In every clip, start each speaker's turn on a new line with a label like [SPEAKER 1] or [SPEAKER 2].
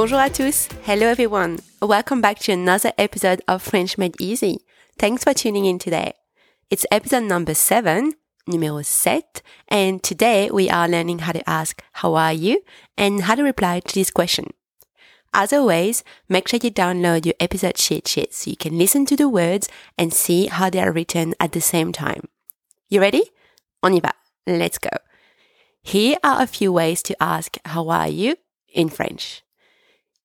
[SPEAKER 1] Bonjour à tous. Hello everyone. Welcome back to another episode of French Made Easy. Thanks for tuning in today. It's episode number seven, numéro 7, and today we are learning how to ask how are you and how to reply to this question. As always, make sure you download your episode cheat sheet so you can listen to the words and see how they are written at the same time. You ready? On y va. Let's go. Here are a few ways to ask how are you in French.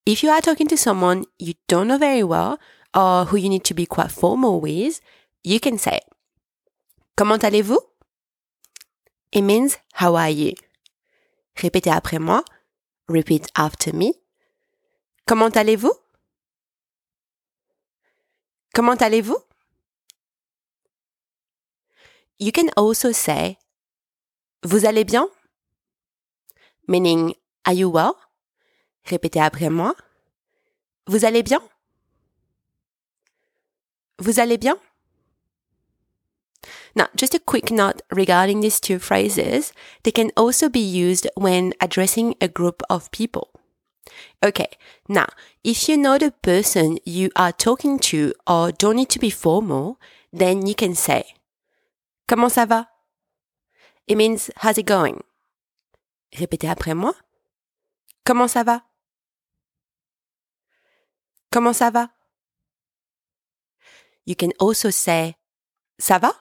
[SPEAKER 1] If you are talking to someone you don't know very well or who you need to be quite formal with, you can say, Comment allez-vous? It means, how are you? Répétez après moi. Repeat after me. Comment allez-vous? Comment allez-vous? You can also say, Vous allez bien? Meaning, are you well? Répétez après moi. Vous allez bien? Vous allez bien? Now, just a quick note regarding these two phrases. They can also be used when addressing a group of people. Okay, now, if you know the person you are talking to or don't need to be formal, then you can say, Comment ça va? It means, how's it going? Répétez après moi. Comment ça va? Comment ça va? You can also say ça va?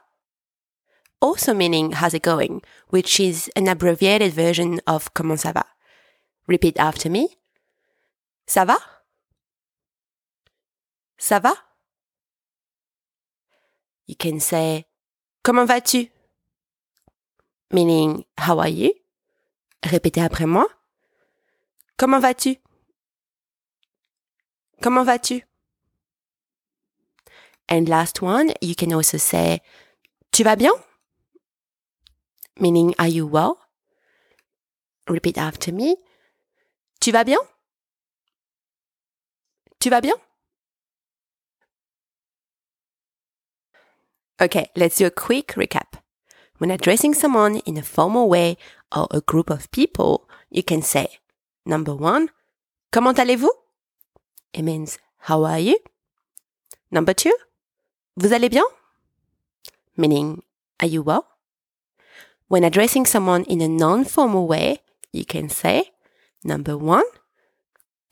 [SPEAKER 1] Also meaning how's it going, which is an abbreviated version of comment ça va. Repeat after me. Ça va? Ça va? You can say comment vas-tu? Meaning how are you? Répétez après moi. Comment vas-tu? Comment vas-tu? And last one, you can also say, Tu vas bien? Meaning, are you well? Repeat after me. Tu vas bien? Tu vas bien? Okay, let's do a quick recap. When addressing someone in a formal way or a group of people, you can say, number one, Comment allez-vous? It means, how are you? Number two, vous allez bien? Meaning, are you well? When addressing someone in a non-formal way, you can say, number one,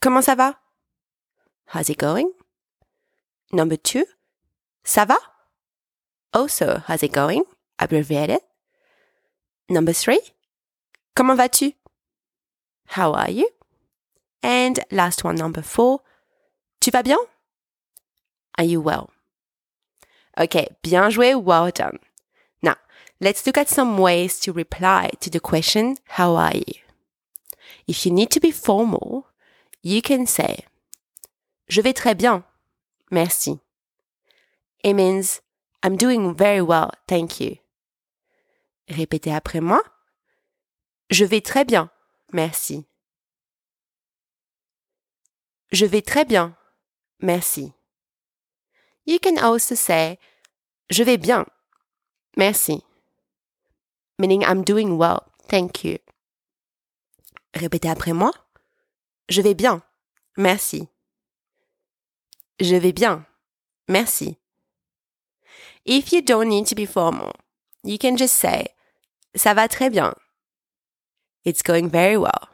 [SPEAKER 1] comment ça va? How's it going? Number two, ça va? Also, how's it going? Abbreviated. Number three, comment vas-tu? How are you? And last one, number four, Tu vas bien? Are you well? Okay, bien joué, well done. Now, let's look at some ways to reply to the question, how are you? If you need to be formal, you can say, Je vais très bien. Merci. It means, I'm doing very well, thank you. Répétez après moi. Je vais très bien. Merci. Je vais très bien. Merci. You can also say, je vais bien. Merci. Meaning I'm doing well. Thank you. Répétez après moi. Je vais bien. Merci. Je vais bien. Merci. If you don't need to be formal, you can just say, ça va très bien. It's going very well.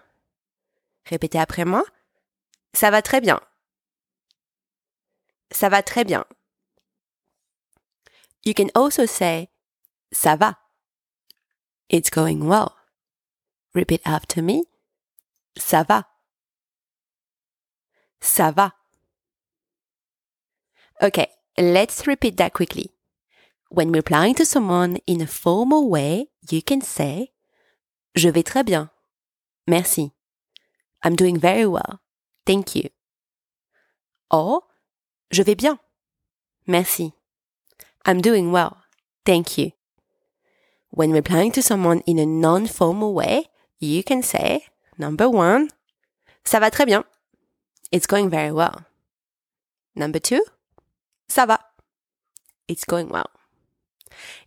[SPEAKER 1] Répétez après moi. Ça va très bien. Ça va très bien. You can also say ça va. It's going well. Repeat after me. Ça va. Ça va. Okay, let's repeat that quickly. When replying to someone in a formal way, you can say Je vais très bien. Merci. I'm doing very well. Thank you. Or, je vais bien. Merci. I'm doing well. Thank you. When replying to someone in a non-formal way, you can say, number one, ça va très bien. It's going very well. Number two, ça va. It's going well.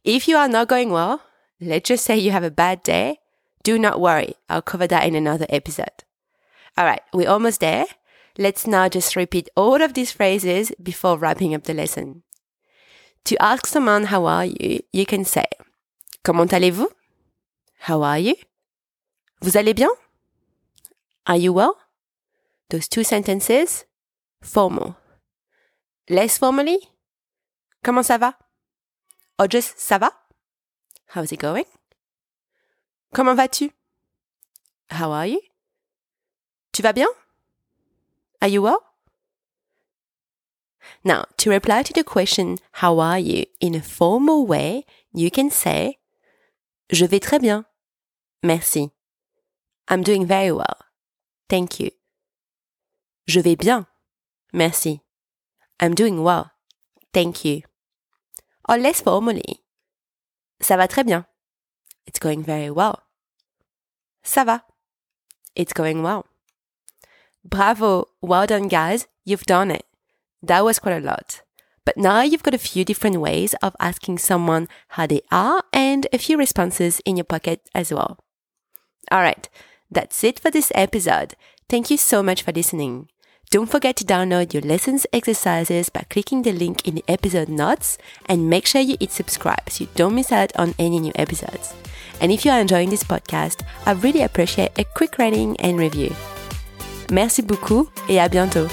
[SPEAKER 1] If you are not going well, let's just say you have a bad day, do not worry. I'll cover that in another episode. All right, we're almost there. Let's now just repeat all of these phrases before wrapping up the lesson. To ask someone how are you, you can say Comment allez-vous? How are you? Vous allez bien? Are you well? Those two sentences, formal. Less formally, comment ça va? Or just ça va? How's it going? Comment vas-tu? How are you? Tu vas bien? Are you well? Now, to reply to the question, how are you, in a formal way, you can say, je vais très bien. Merci. I'm doing very well. Thank you. Je vais bien. Merci. I'm doing well. Thank you. Or less formally. Ça va très bien. It's going very well. Ça va. It's going well. Bravo. Well done, guys. You've done it. That was quite a lot. But now you've got a few different ways of asking someone how they are and a few responses in your pocket as well. All right. That's it for this episode. Thank you so much for listening. Don't forget to download your lessons exercises by clicking the link in the episode notes and make sure you hit subscribe so you don't miss out on any new episodes. And if you are enjoying this podcast, I really appreciate a quick rating and review. Merci beaucoup et à bientôt.